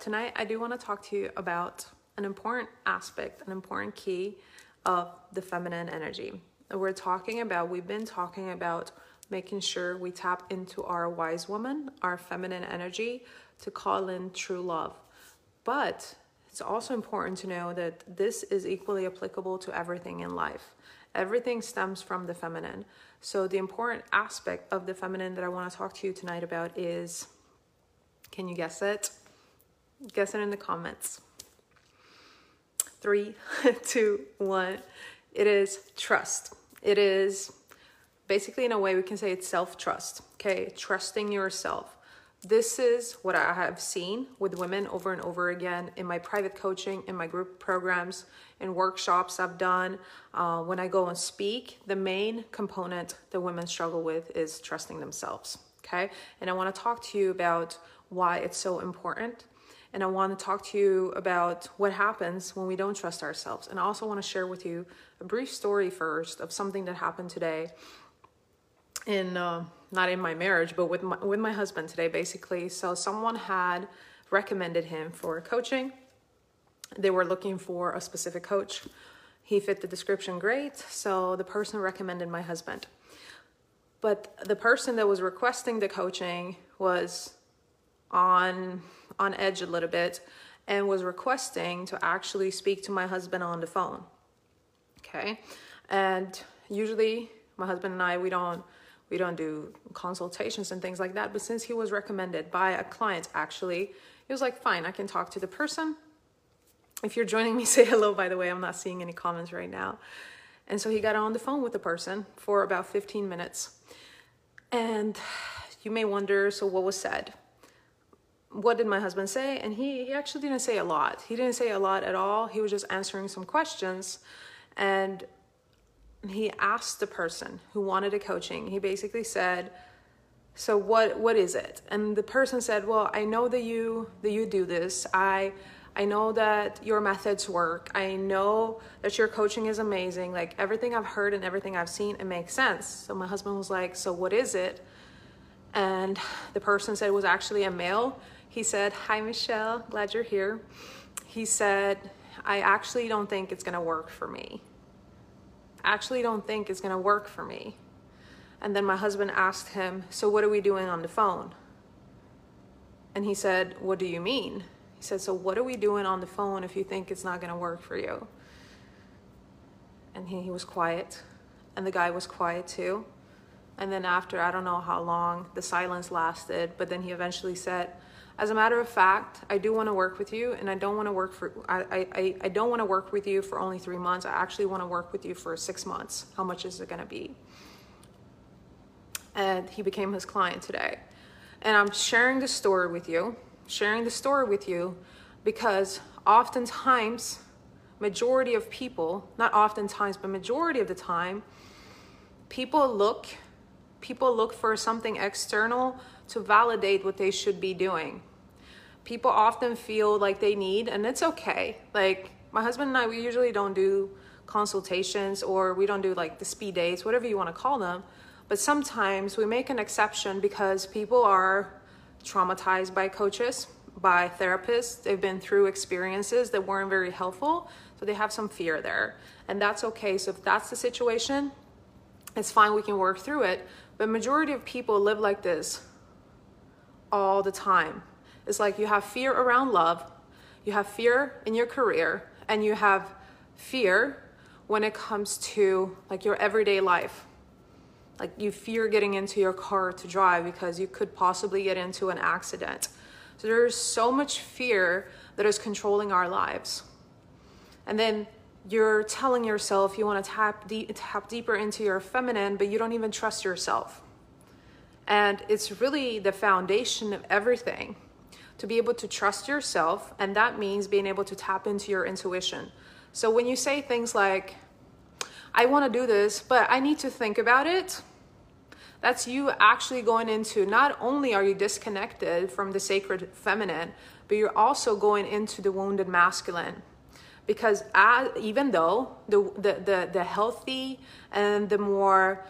Tonight, I do want to talk to you about an important aspect, an important key of the feminine energy. We're talking about, we've been talking about making sure we tap into our wise woman, our feminine energy to call in true love. But it's also important to know that this is equally applicable to everything in life. Everything stems from the feminine. So, the important aspect of the feminine that I want to talk to you tonight about is can you guess it? Guess it in the comments. Three, two, one. It is trust. It is basically, in a way, we can say it's self trust. Okay, trusting yourself. This is what I have seen with women over and over again in my private coaching, in my group programs, in workshops I've done. Uh, when I go and speak, the main component that women struggle with is trusting themselves. Okay, and I want to talk to you about why it's so important. And I want to talk to you about what happens when we don't trust ourselves. And I also want to share with you a brief story first of something that happened today in uh, not in my marriage, but with my, with my husband today, basically. So someone had recommended him for coaching. They were looking for a specific coach. He fit the description great, so the person recommended my husband. But the person that was requesting the coaching was on on edge a little bit and was requesting to actually speak to my husband on the phone. Okay? And usually my husband and I we don't we don't do consultations and things like that, but since he was recommended by a client actually, he was like, "Fine, I can talk to the person." If you're joining me, say hello by the way. I'm not seeing any comments right now. And so he got on the phone with the person for about 15 minutes. And you may wonder, so what was said? What did my husband say? And he, he actually didn't say a lot. He didn't say a lot at all. He was just answering some questions. And he asked the person who wanted a coaching, he basically said, so what what is it? And the person said, Well, I know that you that you do this. I I know that your methods work. I know that your coaching is amazing. Like everything I've heard and everything I've seen, it makes sense. So my husband was like, So what is it? And the person said it was actually a male he said, Hi, Michelle, glad you're here. He said, I actually don't think it's gonna work for me. Actually, don't think it's gonna work for me. And then my husband asked him, So, what are we doing on the phone? And he said, What do you mean? He said, So, what are we doing on the phone if you think it's not gonna work for you? And he, he was quiet, and the guy was quiet too. And then, after I don't know how long the silence lasted, but then he eventually said, as a matter of fact, I do want to work with you, and I don't want to work for I, I, I don't want to work with you for only three months. I actually want to work with you for six months. How much is it going to be? And he became his client today. And I'm sharing the story with you, sharing the story with you because oftentimes, majority of people, not oftentimes, but majority of the time, people look people look for something external to validate what they should be doing people often feel like they need, and it's okay. Like my husband and I, we usually don't do consultations or we don't do like the speed dates, whatever you want to call them. But sometimes we make an exception because people are traumatized by coaches, by therapists. They've been through experiences that weren't very helpful. So they have some fear there. And that's okay. So if that's the situation, it's fine. We can work through it. But majority of people live like this all the time. It's like you have fear around love, you have fear in your career, and you have fear when it comes to like your everyday life. Like you fear getting into your car to drive because you could possibly get into an accident. So there's so much fear that is controlling our lives. And then you're telling yourself you want to tap deep, tap deeper into your feminine, but you don't even trust yourself. And it's really the foundation of everything to be able to trust yourself, and that means being able to tap into your intuition. So when you say things like, I want to do this, but I need to think about it, that's you actually going into not only are you disconnected from the sacred feminine, but you're also going into the wounded masculine. Because as, even though the, the, the, the healthy and the more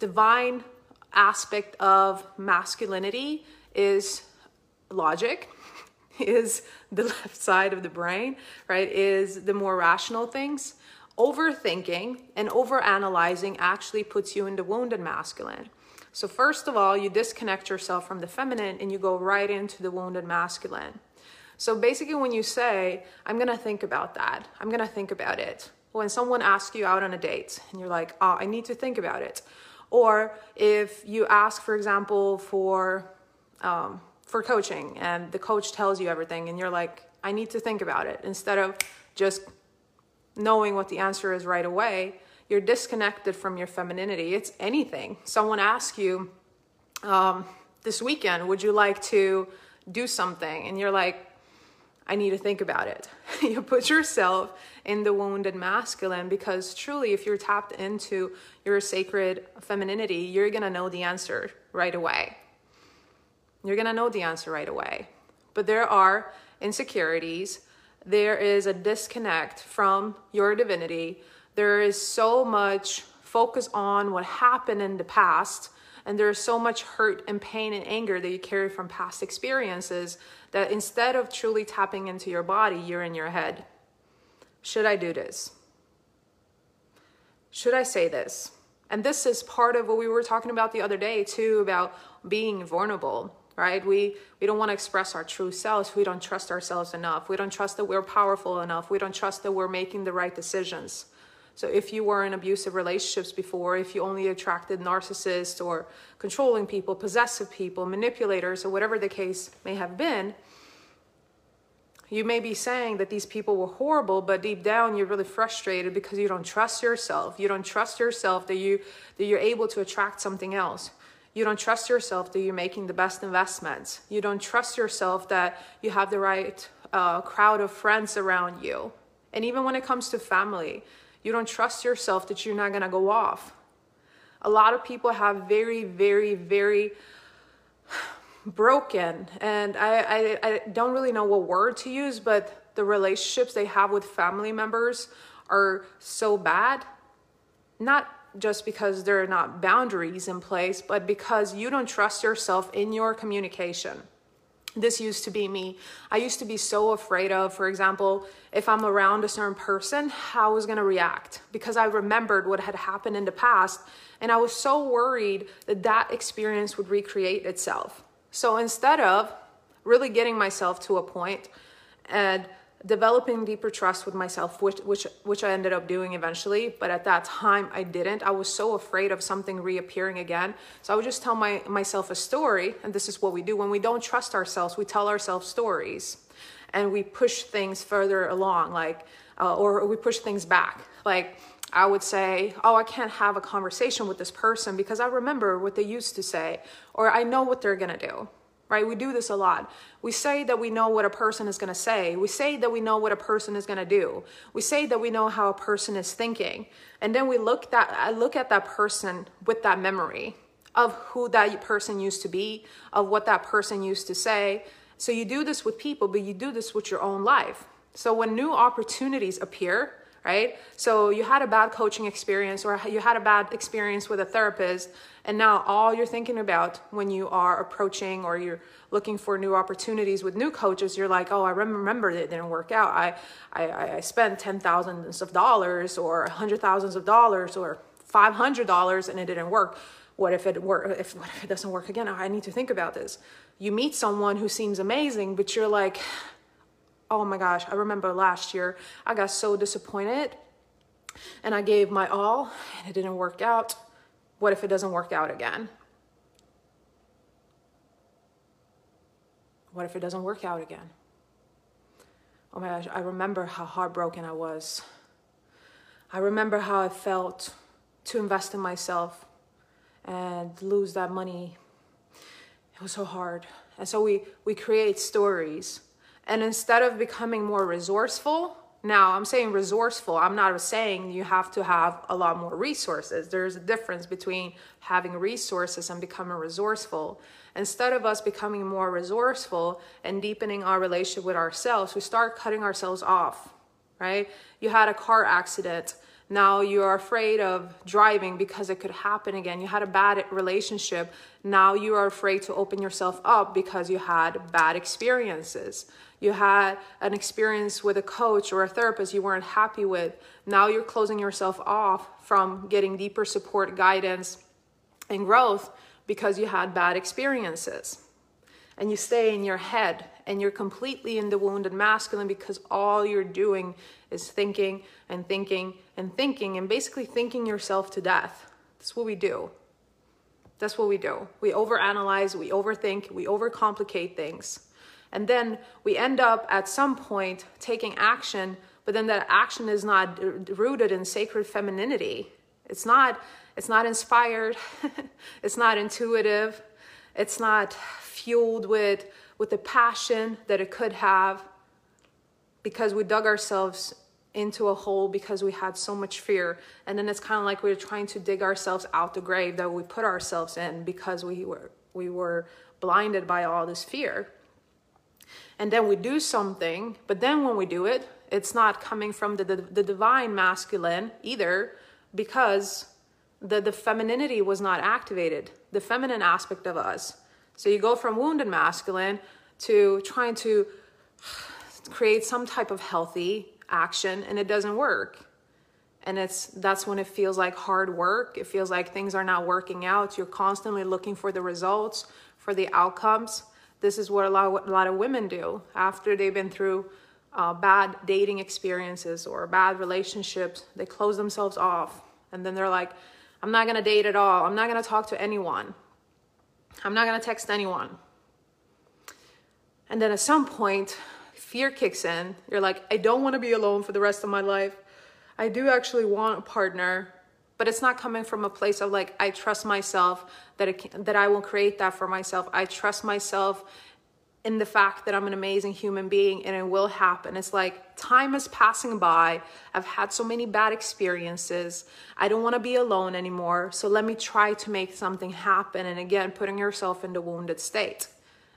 divine aspect of masculinity is logic, is the left side of the brain, right? Is the more rational things. Overthinking and overanalyzing actually puts you in the wounded masculine. So, first of all, you disconnect yourself from the feminine and you go right into the wounded masculine. So, basically, when you say, I'm gonna think about that, I'm gonna think about it, when someone asks you out on a date and you're like, oh, I need to think about it. Or if you ask, for example, for um, for coaching and the coach tells you everything and you're like, I need to think about it instead of just knowing what the answer is right away, you're disconnected from your femininity. It's anything. Someone asks you um, this weekend, would you like to do something? And you're like, I need to think about it. you put yourself in the wounded masculine because truly, if you're tapped into your sacred femininity, you're gonna know the answer right away. You're gonna know the answer right away. But there are insecurities, there is a disconnect from your divinity, there is so much focus on what happened in the past and there's so much hurt and pain and anger that you carry from past experiences that instead of truly tapping into your body, you're in your head. Should I do this? Should I say this? And this is part of what we were talking about the other day, too, about being vulnerable right we we don't want to express our true selves we don't trust ourselves enough we don't trust that we're powerful enough we don't trust that we're making the right decisions so if you were in abusive relationships before, if you only attracted narcissists or controlling people, possessive people, manipulators, or whatever the case may have been, you may be saying that these people were horrible, but deep down you're really frustrated because you don't trust yourself. You don't trust yourself that you that you're able to attract something else. You don't trust yourself that you're making the best investments. You don't trust yourself that you have the right uh, crowd of friends around you. And even when it comes to family, you don't trust yourself that you're not going to go off. A lot of people have very, very, very broken, and I, I, I don't really know what word to use, but the relationships they have with family members are so bad. Not just because there are not boundaries in place, but because you don't trust yourself in your communication this used to be me. I used to be so afraid of, for example, if I'm around a certain person, how I was going to react because I remembered what had happened in the past. And I was so worried that that experience would recreate itself. So instead of really getting myself to a point and developing deeper trust with myself which which which I ended up doing eventually but at that time I didn't. I was so afraid of something reappearing again. So I would just tell my myself a story and this is what we do. When we don't trust ourselves we tell ourselves stories and we push things further along like uh, or we push things back. Like I would say, Oh, I can't have a conversation with this person because I remember what they used to say, or I know what they're gonna do right? We do this a lot. We say that we know what a person is going to say. We say that we know what a person is going to do. We say that we know how a person is thinking. And then we look that I look at that person with that memory of who that person used to be, of what that person used to say. So you do this with people, but you do this with your own life. So when new opportunities appear, right? So you had a bad coaching experience or you had a bad experience with a therapist, and now all you're thinking about when you are approaching or you're looking for new opportunities with new coaches, you're like, oh, I remember it didn't work out. I, I, I spent ten thousands of dollars or hundred thousands of dollars or five hundred dollars and it didn't work. What if it work? If what if it doesn't work again? I need to think about this. You meet someone who seems amazing, but you're like, oh my gosh, I remember last year I got so disappointed and I gave my all and it didn't work out. What if it doesn't work out again? What if it doesn't work out again? Oh my gosh, I remember how heartbroken I was. I remember how I felt to invest in myself and lose that money. It was so hard. And so we, we create stories and instead of becoming more resourceful, now I'm saying resourceful, I'm not saying you have to have a lot more resources. There's a difference between having resources and becoming resourceful. Instead of us becoming more resourceful and deepening our relationship with ourselves, we start cutting ourselves off, right? You had a car accident Now you're afraid of driving because it could happen again. You had a bad relationship. Now you are afraid to open yourself up because you had bad experiences. You had an experience with a coach or a therapist you weren't happy with. Now you're closing yourself off from getting deeper support, guidance, and growth because you had bad experiences. And you stay in your head and you're completely in the wounded masculine because all you're doing is thinking and thinking and thinking and basically thinking yourself to death. That's what we do. That's what we do. We overanalyze, we overthink, we overcomplicate things. And then we end up at some point taking action, but then that action is not rooted in sacred femininity. It's not it's not inspired. it's not intuitive. It's not fueled with with the passion that it could have because we dug ourselves into a hole because we had so much fear. And then it's kind of like we are trying to dig ourselves out the grave that we put ourselves in because we were we were blinded by all this fear. And then we do something, but then when we do it, it's not coming from the, the, the divine masculine either because the, the femininity was not activated, the feminine aspect of us. So you go from wounded masculine to trying to create some type of healthy action and it doesn't work. And it's that's when it feels like hard work. It feels like things are not working out. You're constantly looking for the results, for the outcomes. This is what a lot, a lot of women do after they've been through uh, bad dating experiences or bad relationships. They close themselves off and then they're like, I'm not gonna date at all. I'm not gonna talk to anyone. I'm not gonna text anyone. And then at some point, fear kicks in. You're like, I don't wanna be alone for the rest of my life. I do actually want a partner, but it's not coming from a place of like, I trust myself that, it can, that I will create that for myself. I trust myself in the fact that I'm an amazing human being and it will happen. It's like time is passing by. I've had so many bad experiences. I don't want to be alone anymore. So let me try to make something happen. And again, putting yourself in the wounded state.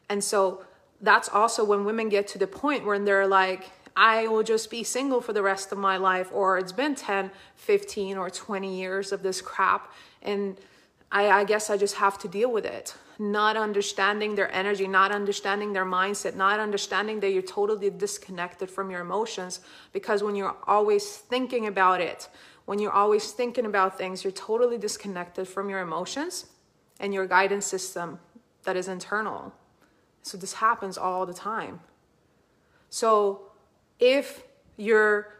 And so that's also when women get to the point where they're like, I will just be single for the rest of my life, or it's been 10, 15, or 20 years of this crap. And I, I guess I just have to deal with it not understanding their energy, not understanding their mindset, not understanding that you're totally disconnected from your emotions. Because when you're always thinking about it, when you're always thinking about things, you're totally disconnected from your emotions and your guidance system that is internal. So this happens all the time. So if you're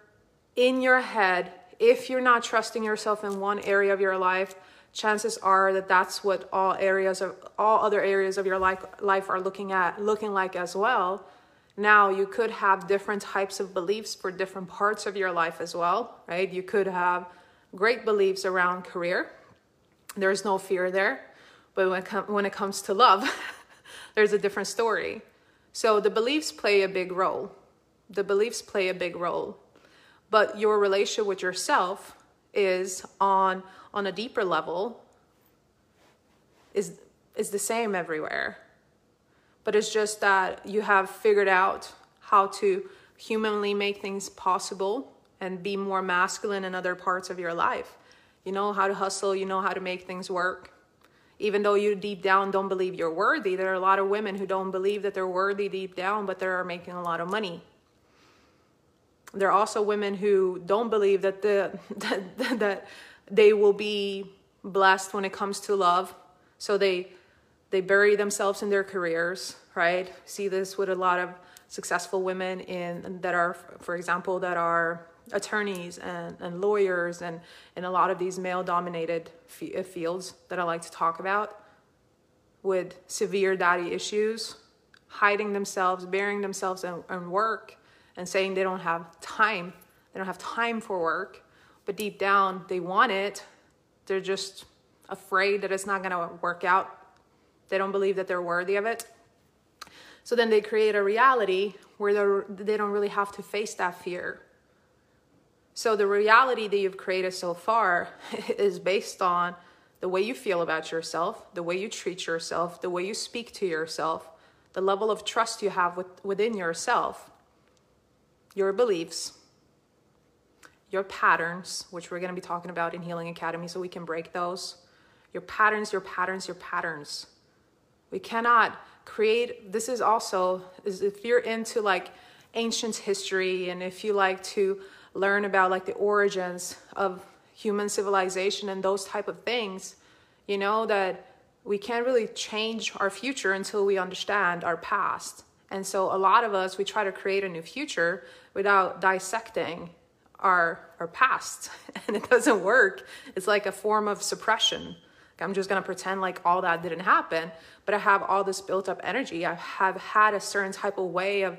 in your head, if you're not trusting yourself in one area of your life, chances are that that's what all areas of all other areas of your life life are looking at looking like as well. Now you could have different types of beliefs for different parts of your life as well right? You could have great beliefs around career. There's no fear there. But when, com- when it comes to love there's a different story. So the beliefs play a big role the beliefs play a big role but your relationship with yourself is on on a deeper level is is the same everywhere. But it's just that you have figured out how to humanly make things possible and be more masculine in other parts of your life. You know how to hustle, you know how to make things work. Even though you deep down don't believe you're worthy, there are a lot of women who don't believe that they're worthy deep down, but they're making a lot of money. There are also women who don't believe that the that, that they will be blessed when it comes to love. So they they bury themselves in their careers, right? See this with a lot of successful women in that are, for example, that are attorneys and, and lawyers and in a lot of these male dominated f- uh, fields that I like to talk about with severe daddy issues, hiding themselves, burying themselves in work and saying they don't have time. They don't have time for work but deep down they want it. They're just afraid that it's not going to work out. They don't believe that they're worthy of it. So then they create a reality where they don't really have to face that fear. So the reality that you've created so far is based on the way you feel about yourself, the way you treat yourself, the way you speak to yourself, the level of trust you have with, within yourself, your beliefs, your patterns, which we're going to be talking about in Healing Academy, so we can break those. Your patterns, your patterns, your patterns. We cannot create. This is also is if you're into like ancient history and if you like to learn about like the origins of human civilization and those type of things, you know that we can't really change our future until we understand our past. And so a lot of us we try to create a new future without dissecting our our past and it doesn't work. It's like a form of suppression. I'm just going to pretend like all that didn't happen, but I have all this built up energy. I have had a certain type of way of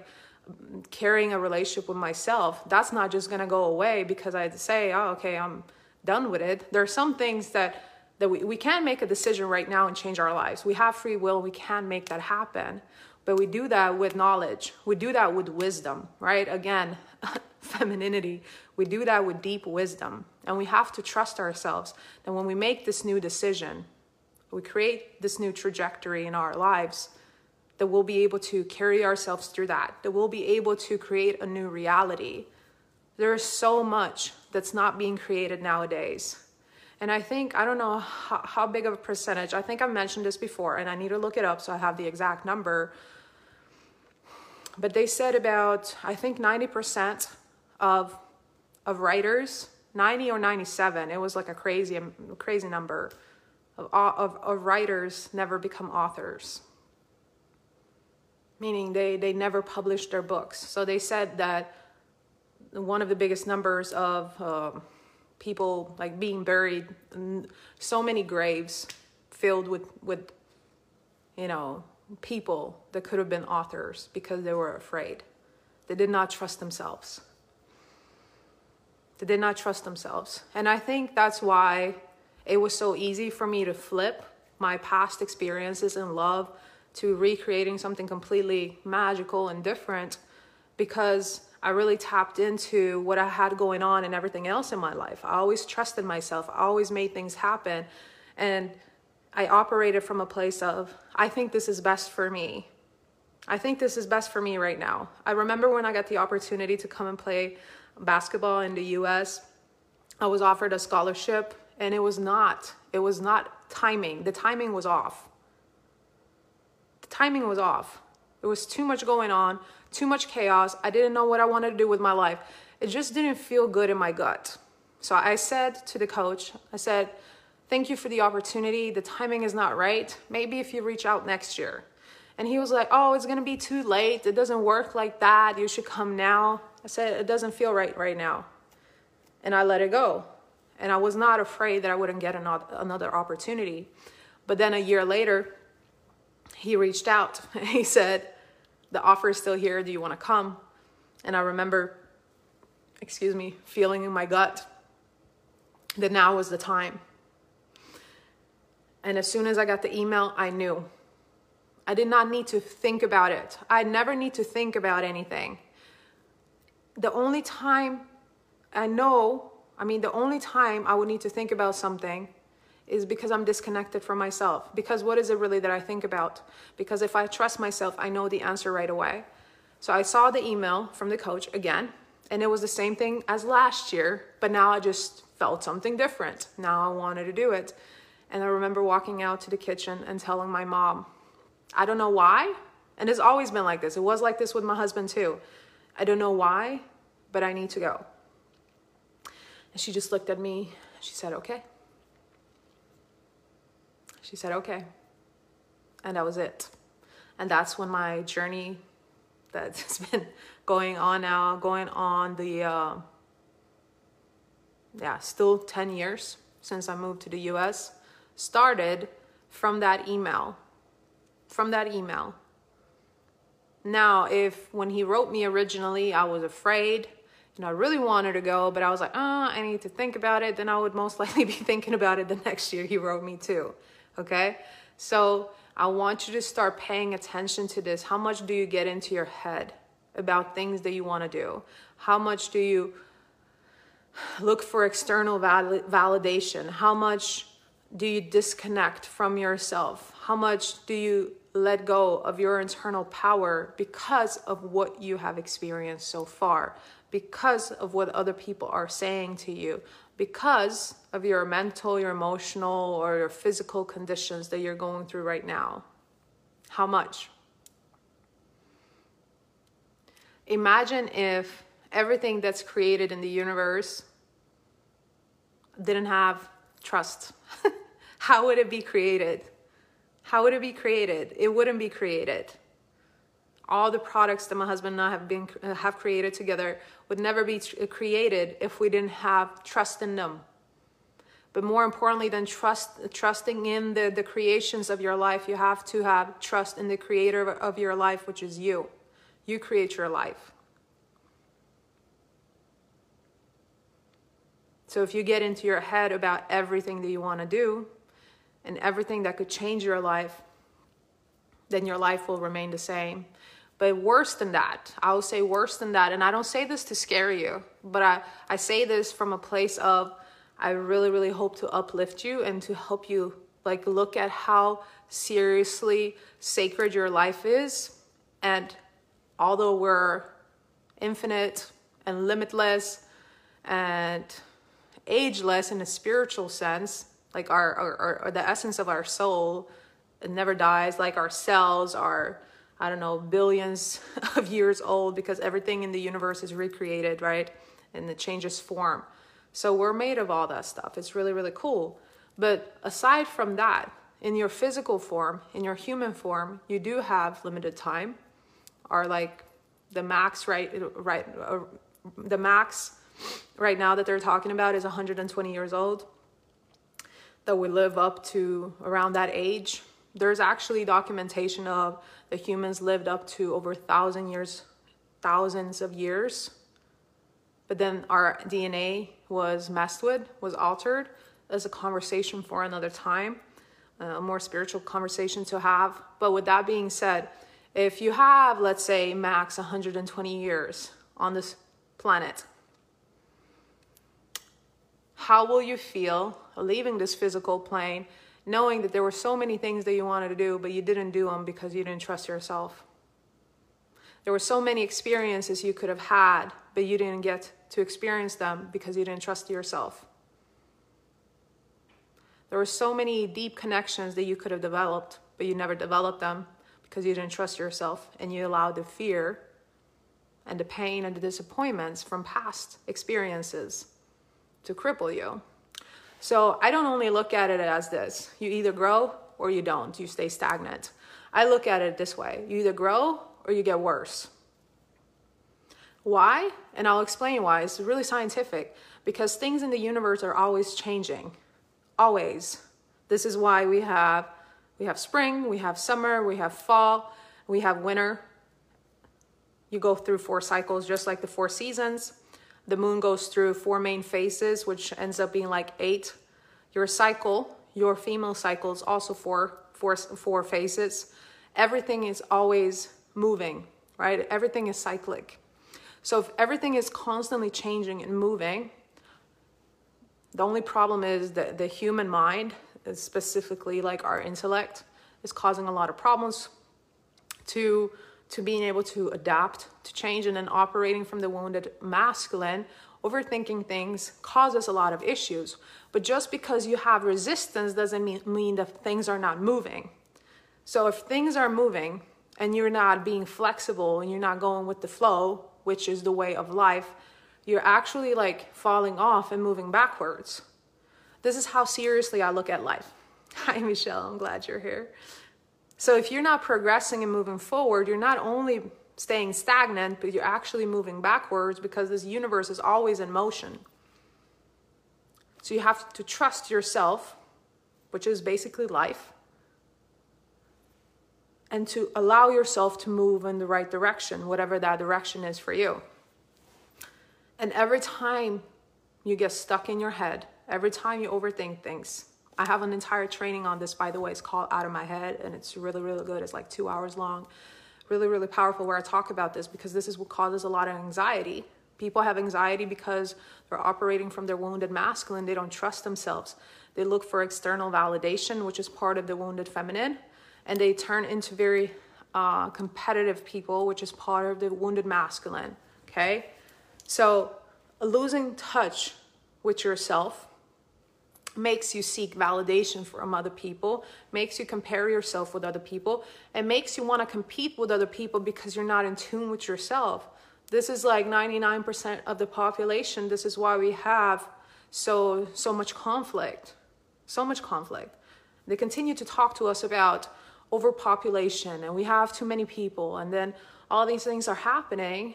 carrying a relationship with myself. That's not just going to go away because I say, "Oh, okay, I'm done with it." There are some things that that we, we can make a decision right now and change our lives. We have free will, we can make that happen. But we do that with knowledge. We do that with wisdom, right? Again, femininity. We do that with deep wisdom. And we have to trust ourselves that when we make this new decision, we create this new trajectory in our lives, that we'll be able to carry ourselves through that, that we'll be able to create a new reality. There is so much that's not being created nowadays. And I think, I don't know how, how big of a percentage, I think I've mentioned this before, and I need to look it up so I have the exact number. But they said about, I think 90% of of writers 90 or 97 it was like a crazy crazy number of, of, of writers never become authors. Meaning they they never published their books. So they said that one of the biggest numbers of uh, people like being buried so many graves filled with with you know people that could have been authors because they were afraid they did not trust themselves they did not trust themselves. And I think that's why it was so easy for me to flip my past experiences in love to recreating something completely magical and different because I really tapped into what I had going on and everything else in my life. I always trusted myself, I always made things happen. And I operated from a place of, I think this is best for me. I think this is best for me right now. I remember when I got the opportunity to come and play basketball in the US, I was offered a scholarship and it was not, it was not timing. The timing was off. The timing was off. There was too much going on, too much chaos. I didn't know what I wanted to do with my life. It just didn't feel good in my gut. So I said to the coach, I said, Thank you for the opportunity. The timing is not right. Maybe if you reach out next year. And he was like, Oh, it's going to be too late. It doesn't work like that. You should come now. I said, it doesn't feel right right now. And I let it go. And I was not afraid that I wouldn't get another opportunity. But then a year later, he reached out. He said, The offer is still here. Do you want to come? And I remember, excuse me, feeling in my gut that now was the time. And as soon as I got the email, I knew. I did not need to think about it. I never need to think about anything the only time I know, I mean, the only time I would need to think about something is because I'm disconnected from myself. Because what is it really that I think about? Because if I trust myself, I know the answer right away. So I saw the email from the coach again, and it was the same thing as last year, but now I just felt something different. Now I wanted to do it. And I remember walking out to the kitchen and telling my mom, I don't know why. And it's always been like this. It was like this with my husband too. I don't know why, but I need to go. And she just looked at me. She said, okay. She said, okay. And that was it. And that's when my journey that's been going on now, going on the, uh, yeah, still 10 years since I moved to the US, started from that email. From that email. Now, if when he wrote me originally, I was afraid and I really wanted to go, but I was like, oh, I need to think about it, then I would most likely be thinking about it the next year he wrote me too. Okay? So I want you to start paying attention to this. How much do you get into your head about things that you want to do? How much do you look for external val- validation? How much do you disconnect from yourself? How much do you let go of your internal power because of what you have experienced so far, because of what other people are saying to you, because of your mental, your emotional, or your physical conditions that you're going through right now? How much? Imagine if everything that's created in the universe didn't have trust. How would it be created? How would it be created? It wouldn't be created. All the products that my husband and I have been have created together would never be created if we didn't have trust in them. But more importantly than trust, trusting in the, the creations of your life, you have to have trust in the creator of your life, which is you. You create your life. So if you get into your head about everything that you want to do and everything that could change your life, then your life will remain the same. But worse than that, I will say worse than that. And I don't say this to scare you, but I, I say this from a place of I really, really hope to uplift you and to help you like look at how seriously sacred your life is. And although we're infinite and limitless and ageless in a spiritual sense, like our, our, our the essence of our soul it never dies, like our cells are, I don't know, billions of years old because everything in the universe is recreated, right? And it changes form. So we're made of all that stuff. It's really, really cool. But aside from that, in your physical form, in your human form, you do have limited time, or like the max, right? Right, uh, the max right now that they're talking about is 120 years old. That we live up to around that age. There's actually documentation of the humans lived up to over thousand years, thousands of years. But then our DNA was messed with, was altered. As a conversation for another time, uh, a more spiritual conversation to have. But with that being said, if you have, let's say, max 120 years on this planet, how will you feel leaving this physical plane, knowing that there were so many things that you wanted to do, but you didn't do them because you didn't trust yourself? There were so many experiences you could have had, but you didn't get to experience them because you didn't trust yourself. There were so many deep connections that you could have developed, but you never developed them because you didn't trust yourself and you allowed the fear and the pain and the disappointments from past experiences to cripple you. So I don't only look at it as this you either grow or you don't, you stay stagnant. I look at it this way you either grow or you get worse. Why? And I'll explain why. It's really scientific because things in the universe are always changing. Always. This is why we have we have spring, we have summer, we have fall, we have winter. You go through four cycles just like the four seasons. The moon goes through four main phases, which ends up being like eight. Your cycle, your female cycle is also four, four, four phases. Everything is always moving, right? Everything is cyclic. So if everything is constantly changing and moving, the only problem is that the human mind, specifically like our intellect, is causing a lot of problems to to being able to adapt to change and then operating from the wounded masculine overthinking things causes a lot of issues but just because you have resistance doesn't mean, mean that things are not moving so if things are moving and you're not being flexible and you're not going with the flow which is the way of life, you're actually like falling off and moving backwards. This is how seriously I look at life. Hi, Michelle. I'm glad you're here. So, if you're not progressing and moving forward, you're not only staying stagnant, but you're actually moving backwards because this universe is always in motion. So, you have to trust yourself, which is basically life, and to allow yourself to move in the right direction, whatever that direction is for you. And every time you get stuck in your head, every time you overthink things, I have an entire training on this, by the way. It's called Out of My Head, and it's really, really good. It's like two hours long. Really, really powerful where I talk about this because this is what causes a lot of anxiety People have anxiety because they're operating from their wounded masculine. They don't trust themselves. They look for external validation, which is part of the wounded feminine, and they turn into very uh, competitive people, which is part of the wounded masculine. Okay, so losing touch with yourself makes you seek validation from other people, makes you compare yourself with other people, and makes you want to compete with other people because you're not in tune with yourself. This is like 99% of the population. This is why we have so so much conflict. So much conflict. They continue to talk to us about overpopulation and we have too many people and then all these things are happening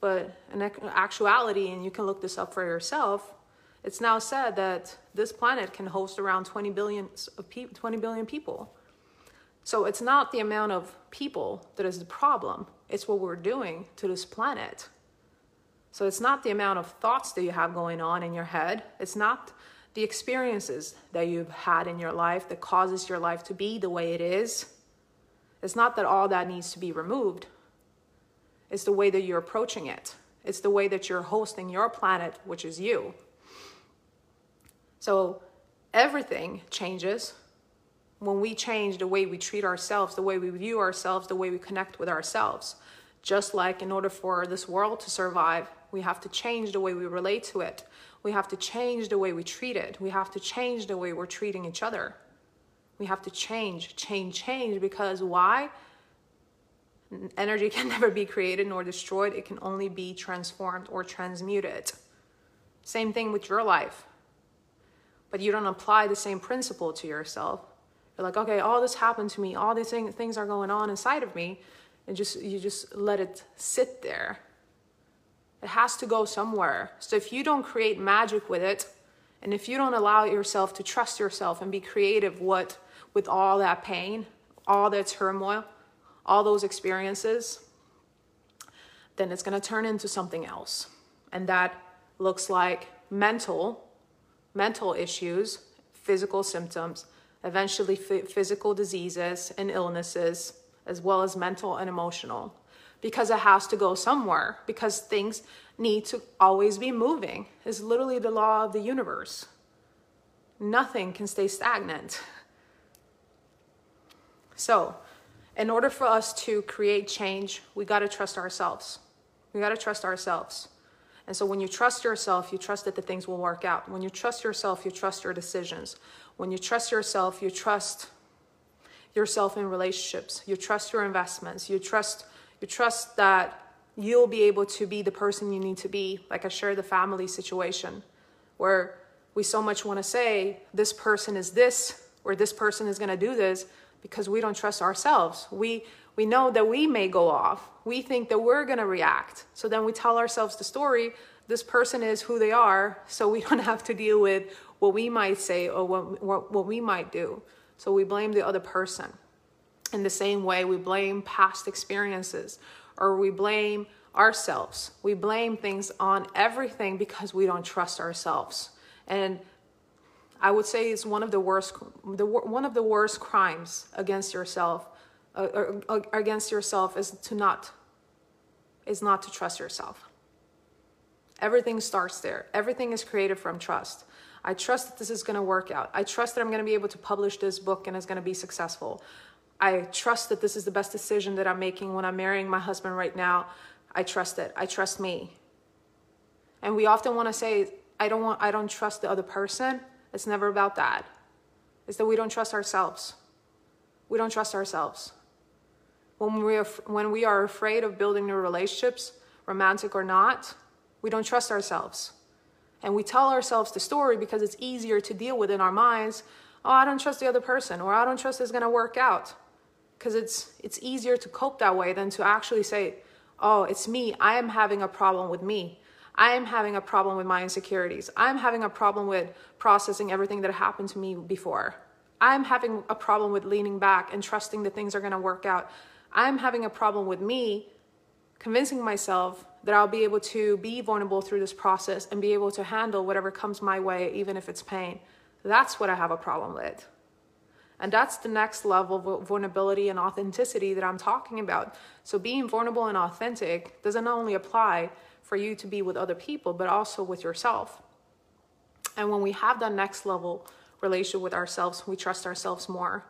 but in actuality and you can look this up for yourself it's now said that this planet can host around 20 billion of pe- 20 billion people so it's not the amount of people that is the problem it's what we're doing to this planet so it's not the amount of thoughts that you have going on in your head it's not the experiences that you've had in your life that causes your life to be the way it is. It's not that all that needs to be removed. It's the way that you're approaching it. It's the way that you're hosting your planet, which is you. So everything changes when we change the way we treat ourselves, the way we view ourselves, the way we connect with ourselves. Just like in order for this world to survive, we have to change the way we relate to it. We have to change the way we treat it. We have to change the way we're treating each other. We have to change, change, change because why? Energy can never be created nor destroyed. It can only be transformed or transmuted. Same thing with your life. But you don't apply the same principle to yourself. You're like, okay, all this happened to me. All these things are going on inside of me. And just you just let it sit there it has to go somewhere. So if you don't create magic with it, and if you don't allow yourself to trust yourself and be creative what with all that pain, all that turmoil, all those experiences, then it's going to turn into something else. And that looks like mental mental issues, physical symptoms, eventually physical diseases and illnesses, as well as mental and emotional because it has to go somewhere because things need to always be moving. It's literally the law of the universe. Nothing can stay stagnant. So, in order for us to create change, we got to trust ourselves. We got to trust ourselves. And so, when you trust yourself, you trust that the things will work out. When you trust yourself, you trust your decisions. When you trust yourself, you trust yourself in relationships. You trust your investments. You trust you trust that you'll be able to be the person you need to be. Like I share the family situation where we so much want to say, this person is this, or this person is going to do this, because we don't trust ourselves. We, we know that we may go off. We think that we're going to react. So then we tell ourselves the story this person is who they are, so we don't have to deal with what we might say or what, what, what we might do. So we blame the other person. In the same way, we blame past experiences or we blame ourselves. We blame things on everything because we don't trust ourselves. And I would say it's one of the worst, the, one of the worst crimes against yourself, or, uh, or against yourself is to not, is not to trust yourself. Everything starts there. Everything is created from trust. I trust that this is going to work out. I trust that I'm going to be able to publish this book and it's going to be successful. I trust that this is the best decision that I'm making when I'm marrying my husband right now. I trust it. I trust me. And we often want to say, I don't want I don't trust the other person. It's never about that. It's that we don't trust ourselves. We don't trust ourselves. When we are, when we are afraid of building new relationships, romantic or not, we don't trust ourselves. And we tell ourselves the story because it's easier to deal with in our minds. Oh, I don't trust the other person, or I don't trust it's to work out. Because it's it's easier to cope that way than to actually say oh it's me. I am having a problem with me. I am having a problem with my insecurities. I'm having a problem with processing everything that happened to me before. I'm having a problem with leaning back and trusting that things are to work out i'm having a problem with me convincing myself that i'll be able to be vulnerable through this process and be able to handle whatever comes my way even if it's pain that's what i have a problem with And that's the next level of vulnerability and authenticity that I'm talking about. So being vulnerable and authentic doesn't only apply for you to be with other people, but also with yourself. And when we have that next level relationship with ourselves, we trust ourselves more.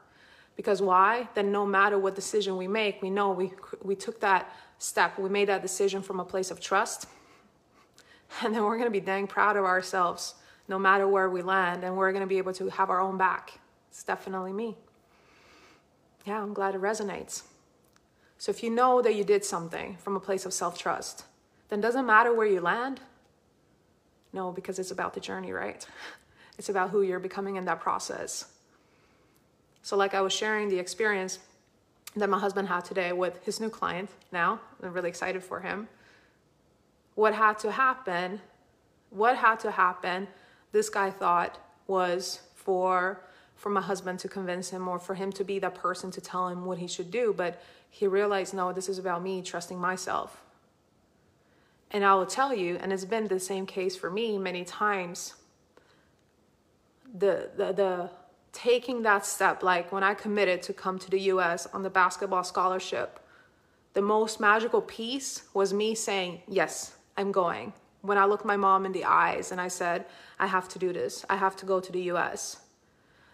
Because why? Then no matter what decision we make, we know we we took that step. We made that decision from a place of trust. And then we're going to be dang proud of ourselves no matter where we land and we're going to be able to have our own back. It's definitely me. Yeah, I'm glad it resonates. So if you know that you did something from a place of self-trust, then doesn't matter where you land. No, because it's about the journey, right? It's about who you're becoming in that process. So, like I was sharing the experience that my husband had today with his new client now, I'm really excited for him. What had to happen, what had to happen, this guy thought was for for my husband to convince him or for him to be that person to tell him what he should do, but he realized no, this is about me trusting myself. And I will tell you, and it's been the same case for me many times. The the the taking that step, like when I committed to come to the US on the basketball scholarship, the most magical piece was me saying, Yes, I'm going. When I looked my mom in the eyes and I said, I have to do this, I have to go to the US.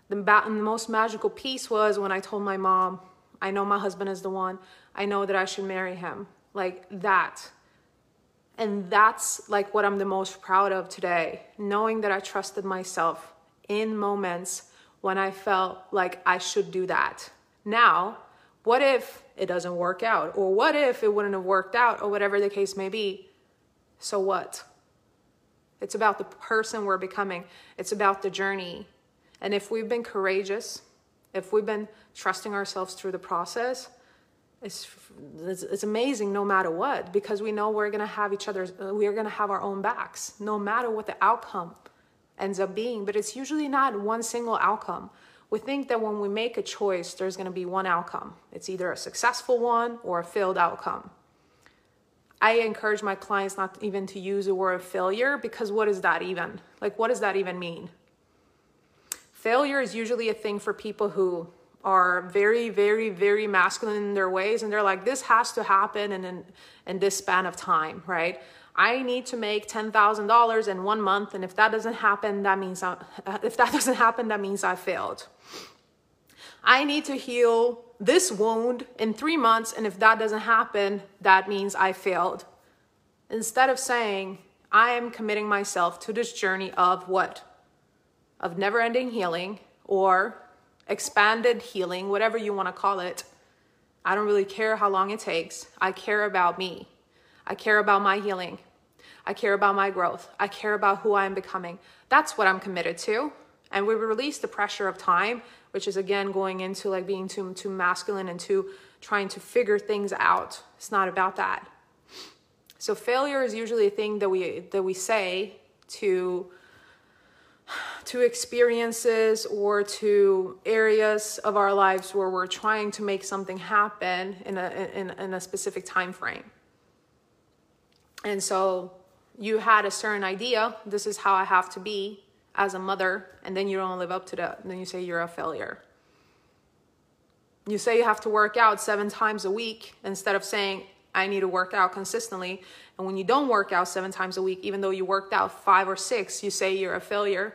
The, ba- the most magical piece was when I told my mom, I know my husband is the one, I know that I should marry him. Like that and that's like what I'm the most proud of today, knowing that I trusted myself in moments when I felt like I should do that. Now, what if it doesn't work out? Or what if it wouldn't have worked out? Or whatever the case may be. So what? It's about the person we're becoming, it's about the journey. And if we've been courageous, if we've been trusting ourselves through the process, it's, it's, it's amazing no matter what because we know we're going to have each other's we're going to have our own backs no matter what the outcome ends up being but it's usually not one single outcome. We think that when we make a choice there's going to be one outcome. It's either a successful one or a failed outcome. I encourage my clients not even to use the word failure because what is that even like what does that even mean? Failure is usually a thing for people who are very, very, very masculine in their ways, and they're like, this has to happen in, in, in this span of time, right? I need to make ten thousand dollars in one month, and if that doesn't happen, that means I, if that doesn't happen, that means I failed. I need to heal this wound in three months, and if that doesn't happen, that means I failed. Instead of saying, I am committing myself to this journey of what? Of never ending healing or expanded healing, whatever you want to call it. I don't really care how long it takes. I care about me. I care about my healing. I care about my growth. I care about who I am becoming. That's what I'm committed to. And we release the pressure of time, which is again going into like being too too masculine and too trying to figure things out. It's not about that. So failure is usually a thing that we that we say to to experiences or to areas of our lives where we're trying to make something happen in a in, in a specific time frame and so you had a certain idea this is how i have to be as a mother and then you don't live up to that and then you say you're a failure. You say you have to work out seven times a week instead of saying i need to work out consistently. And when you don't work out seven times a week even though you worked out five or six you say you're a failure.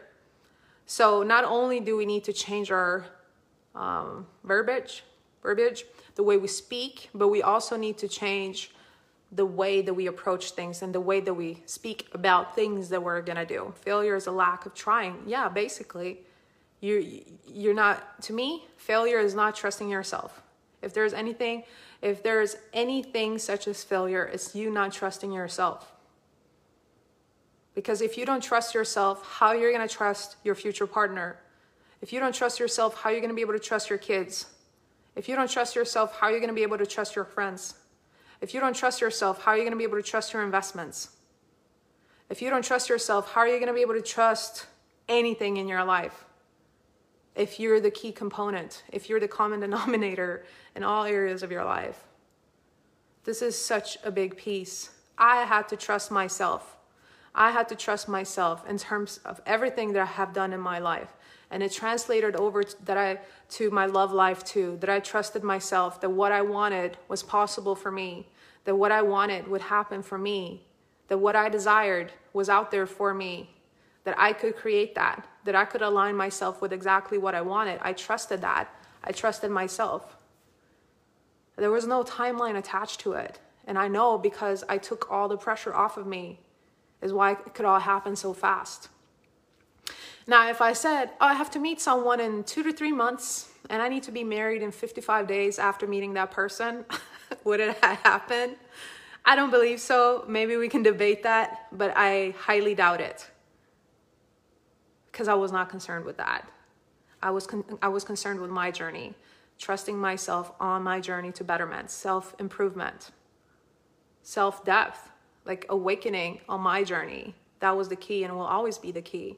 So not only do we need to change our um, verbiage, verbiage, the way we speak, but we also need to change the way that we approach things and the way that we speak about things that we're gonna do. Failure is a lack of trying. Yeah, basically, you you're not. To me, failure is not trusting yourself. If there's anything, if there's anything such as failure, it's you not trusting yourself. Because if you don't trust yourself, how you're going to trust your future partner? If you don't trust yourself, how are you going to be able to trust your kids? If you don't trust yourself, how are you going to be able to trust your friends? If you don't trust yourself, how are you going to be able to trust your investments? If you don't trust yourself, how are you going to be able to trust anything in your life? If you're the key component, if you're the common denominator in all areas of your life. This is such a big piece. I had to trust myself. I had to trust myself in terms of everything that I have done in my life. And it translated over to, that I to my love life too, that I trusted myself, that what I wanted was possible for me, that what I wanted would happen for me, that what I desired was out there for me, that I could create that, that I could align myself with exactly what I wanted. I trusted that. I trusted myself. There was no timeline attached to it. And I know because I took all the pressure off of me is why it could all happen so fast. Now, if I said, oh, I have to meet someone in two to three months and I need to be married in 55 days after meeting that person, would it happen? I don't believe so. Maybe we can debate that, but I highly doubt it because I was not concerned with that. I was, con- I was concerned with my journey, trusting myself on my journey to betterment, self improvement, self depth, like awakening on my journey. That was the key and will always be the key.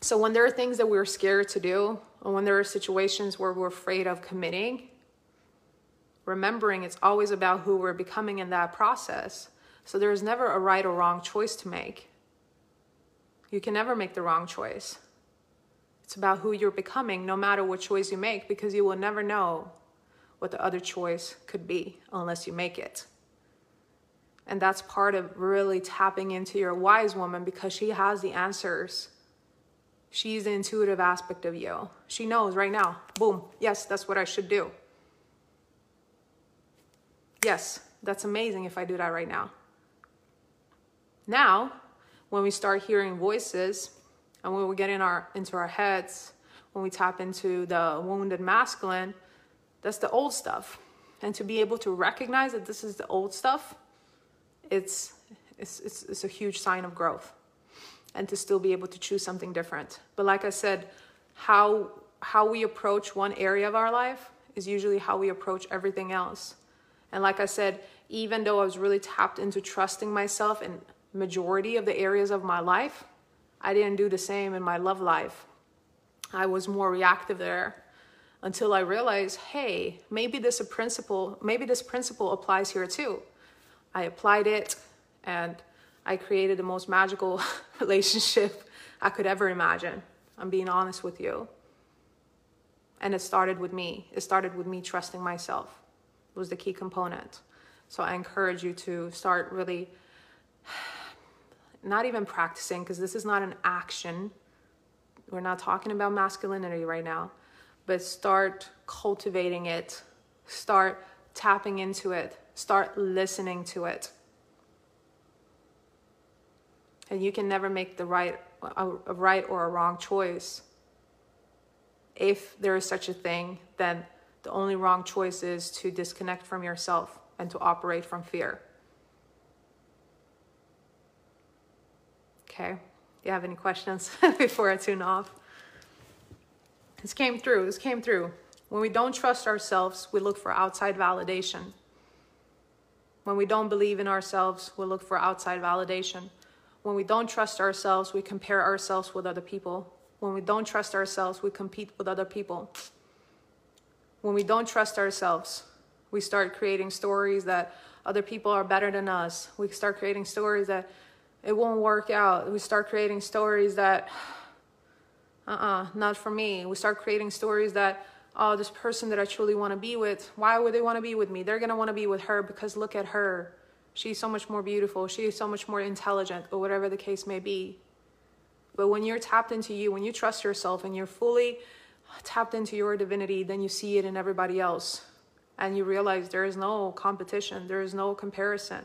So, when there are things that we're scared to do, and when there are situations where we're afraid of committing, remembering it's always about who we're becoming in that process. So, there is never a right or wrong choice to make. You can never make the wrong choice. It's about who you're becoming, no matter what choice you make, because you will never know what the other choice could be unless you make it. And that's part of really tapping into your wise woman because she has the answers. She's the intuitive aspect of you. She knows right now, boom, yes, that's what I should do. Yes, that's amazing if I do that right now. Now, when we start hearing voices, and when we get in our into our heads, when we tap into the wounded masculine, that's the old stuff. And to be able to recognize that this is the old stuff, it's it's it's, it's a huge sign of growth. And to still be able to choose something different. But like I said, how how we approach one area of our life is usually how we approach everything else. And like I said, even though I was really tapped into trusting myself in majority of the areas of my life, I didn't do the same in my love life. I was more reactive there until I realized, hey, maybe this principle, maybe this principle applies here too. I applied it and I created the most magical relationship I could ever imagine. I'm being honest with you. And it started with me. It started with me trusting myself. Was the key component. So I encourage you to start really not even practicing, because this is not an action. We're not talking about masculinity right now, but start cultivating it, start tapping into it, start listening to it. And you can never make the right a right or a wrong choice. If there is such a thing, then the only wrong choice is to disconnect from yourself and to operate from fear. Okay. Do you have any questions before I tune off? This came through. This came through. When we don't trust ourselves, we look for outside validation. When we don't believe in ourselves, we look for outside validation. When we don't trust ourselves, we compare ourselves with other people. When we don't trust ourselves, we compete with other people. When we don't trust ourselves, we start creating stories that other people are better than us. We start creating stories that it won't work out. We start creating stories that, uh uh-uh, uh, not for me. We start creating stories that, oh, this person that I truly want to be with, why would they want to be with me? They're going to want to be with her because look at her. She's so much more beautiful. She is so much more intelligent, or whatever the case may be. But when you're tapped into you, when you trust yourself and you're fully tapped into your divinity, then you see it in everybody else. And you realize there is no competition, there is no comparison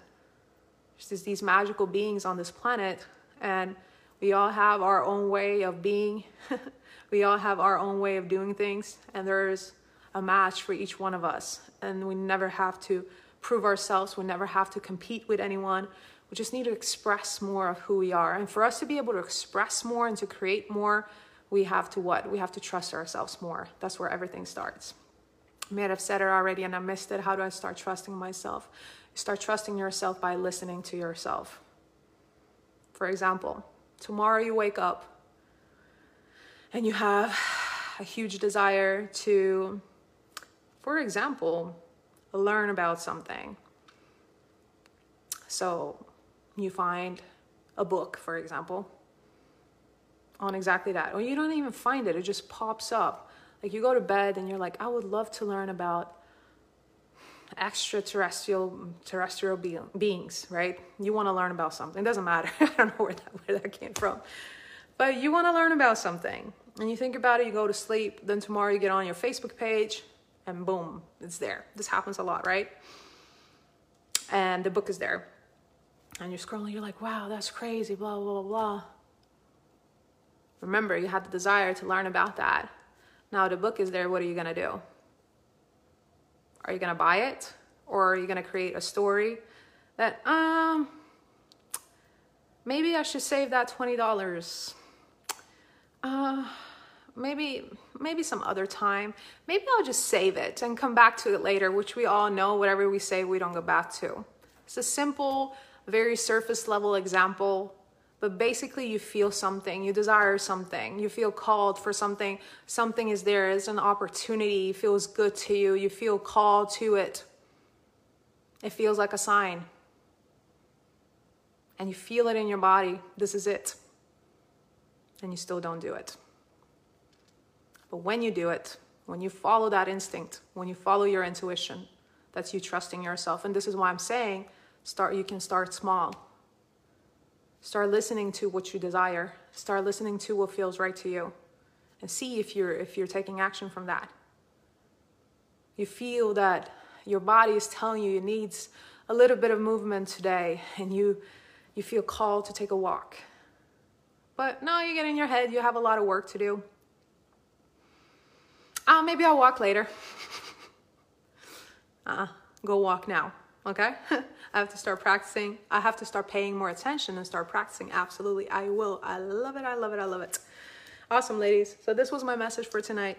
just these magical beings on this planet, and we all have our own way of being. we all have our own way of doing things, and there's a match for each one of us. And we never have to prove ourselves, we never have to compete with anyone. We just need to express more of who we are. And for us to be able to express more and to create more, we have to what? We have to trust ourselves more. That's where everything starts. I may have said it already and I missed it. How do I start trusting myself? Start trusting yourself by listening to yourself. For example, tomorrow you wake up and you have a huge desire to, for example, learn about something. So you find a book, for example, on exactly that. Or you don't even find it, it just pops up. Like you go to bed and you're like, I would love to learn about extraterrestrial terrestrial be- beings, right? You want to learn about something. It doesn't matter. I don't know where that, where that came from. But you want to learn about something. And you think about it, you go to sleep, then tomorrow you get on your Facebook page, and boom, it's there. This happens a lot, right? And the book is there. And you're scrolling, you're like, wow, that's crazy, blah, blah, blah. Remember, you had the desire to learn about that. Now the book is there, what are you to do? Are you to buy it? Or are you to create a story that, um, maybe I should save that $20? Uh, maybe maybe some other time maybe i'll just save it and come back to it later which we all know whatever we say we don't go back to it's a simple very surface level example but basically you feel something you desire something you feel called for something something is there is an opportunity feels good to you you feel called to it it feels like a sign and you feel it in your body this is it and you still don't do it but when you do it, when you follow that instinct, when you follow your intuition, that's you trusting yourself. And this is why I'm saying start you can start small. Start listening to what you desire. Start listening to what feels right to you. And see if you're if you're taking action from that. You feel that your body is telling you it needs a little bit of movement today and you you feel called to take a walk. But no, you get in your head, you have a lot of work to do. Uh, maybe I'll walk later. uh, go walk now, okay? I have to start practicing. I have to start paying more attention and start practicing. Absolutely, I will. I love it. I love it. I love it. Awesome, ladies. So this was my message for tonight.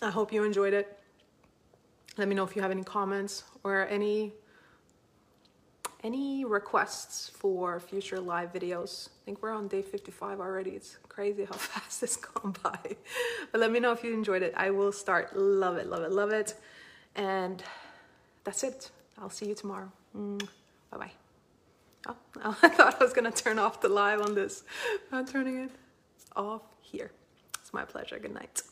I hope you enjoyed it. Let me know if you have any comments or any any requests for future live videos. I think we're on day 55 already. It's crazy how fast it's gone by. But let me know if you enjoyed it. I will start. Love it, love it, love it. And that's it. I'll see you tomorrow. Mm, bye bye. Oh, I thought I was to turn off the live on this. I'm turning it off here. It's my pleasure. Good night.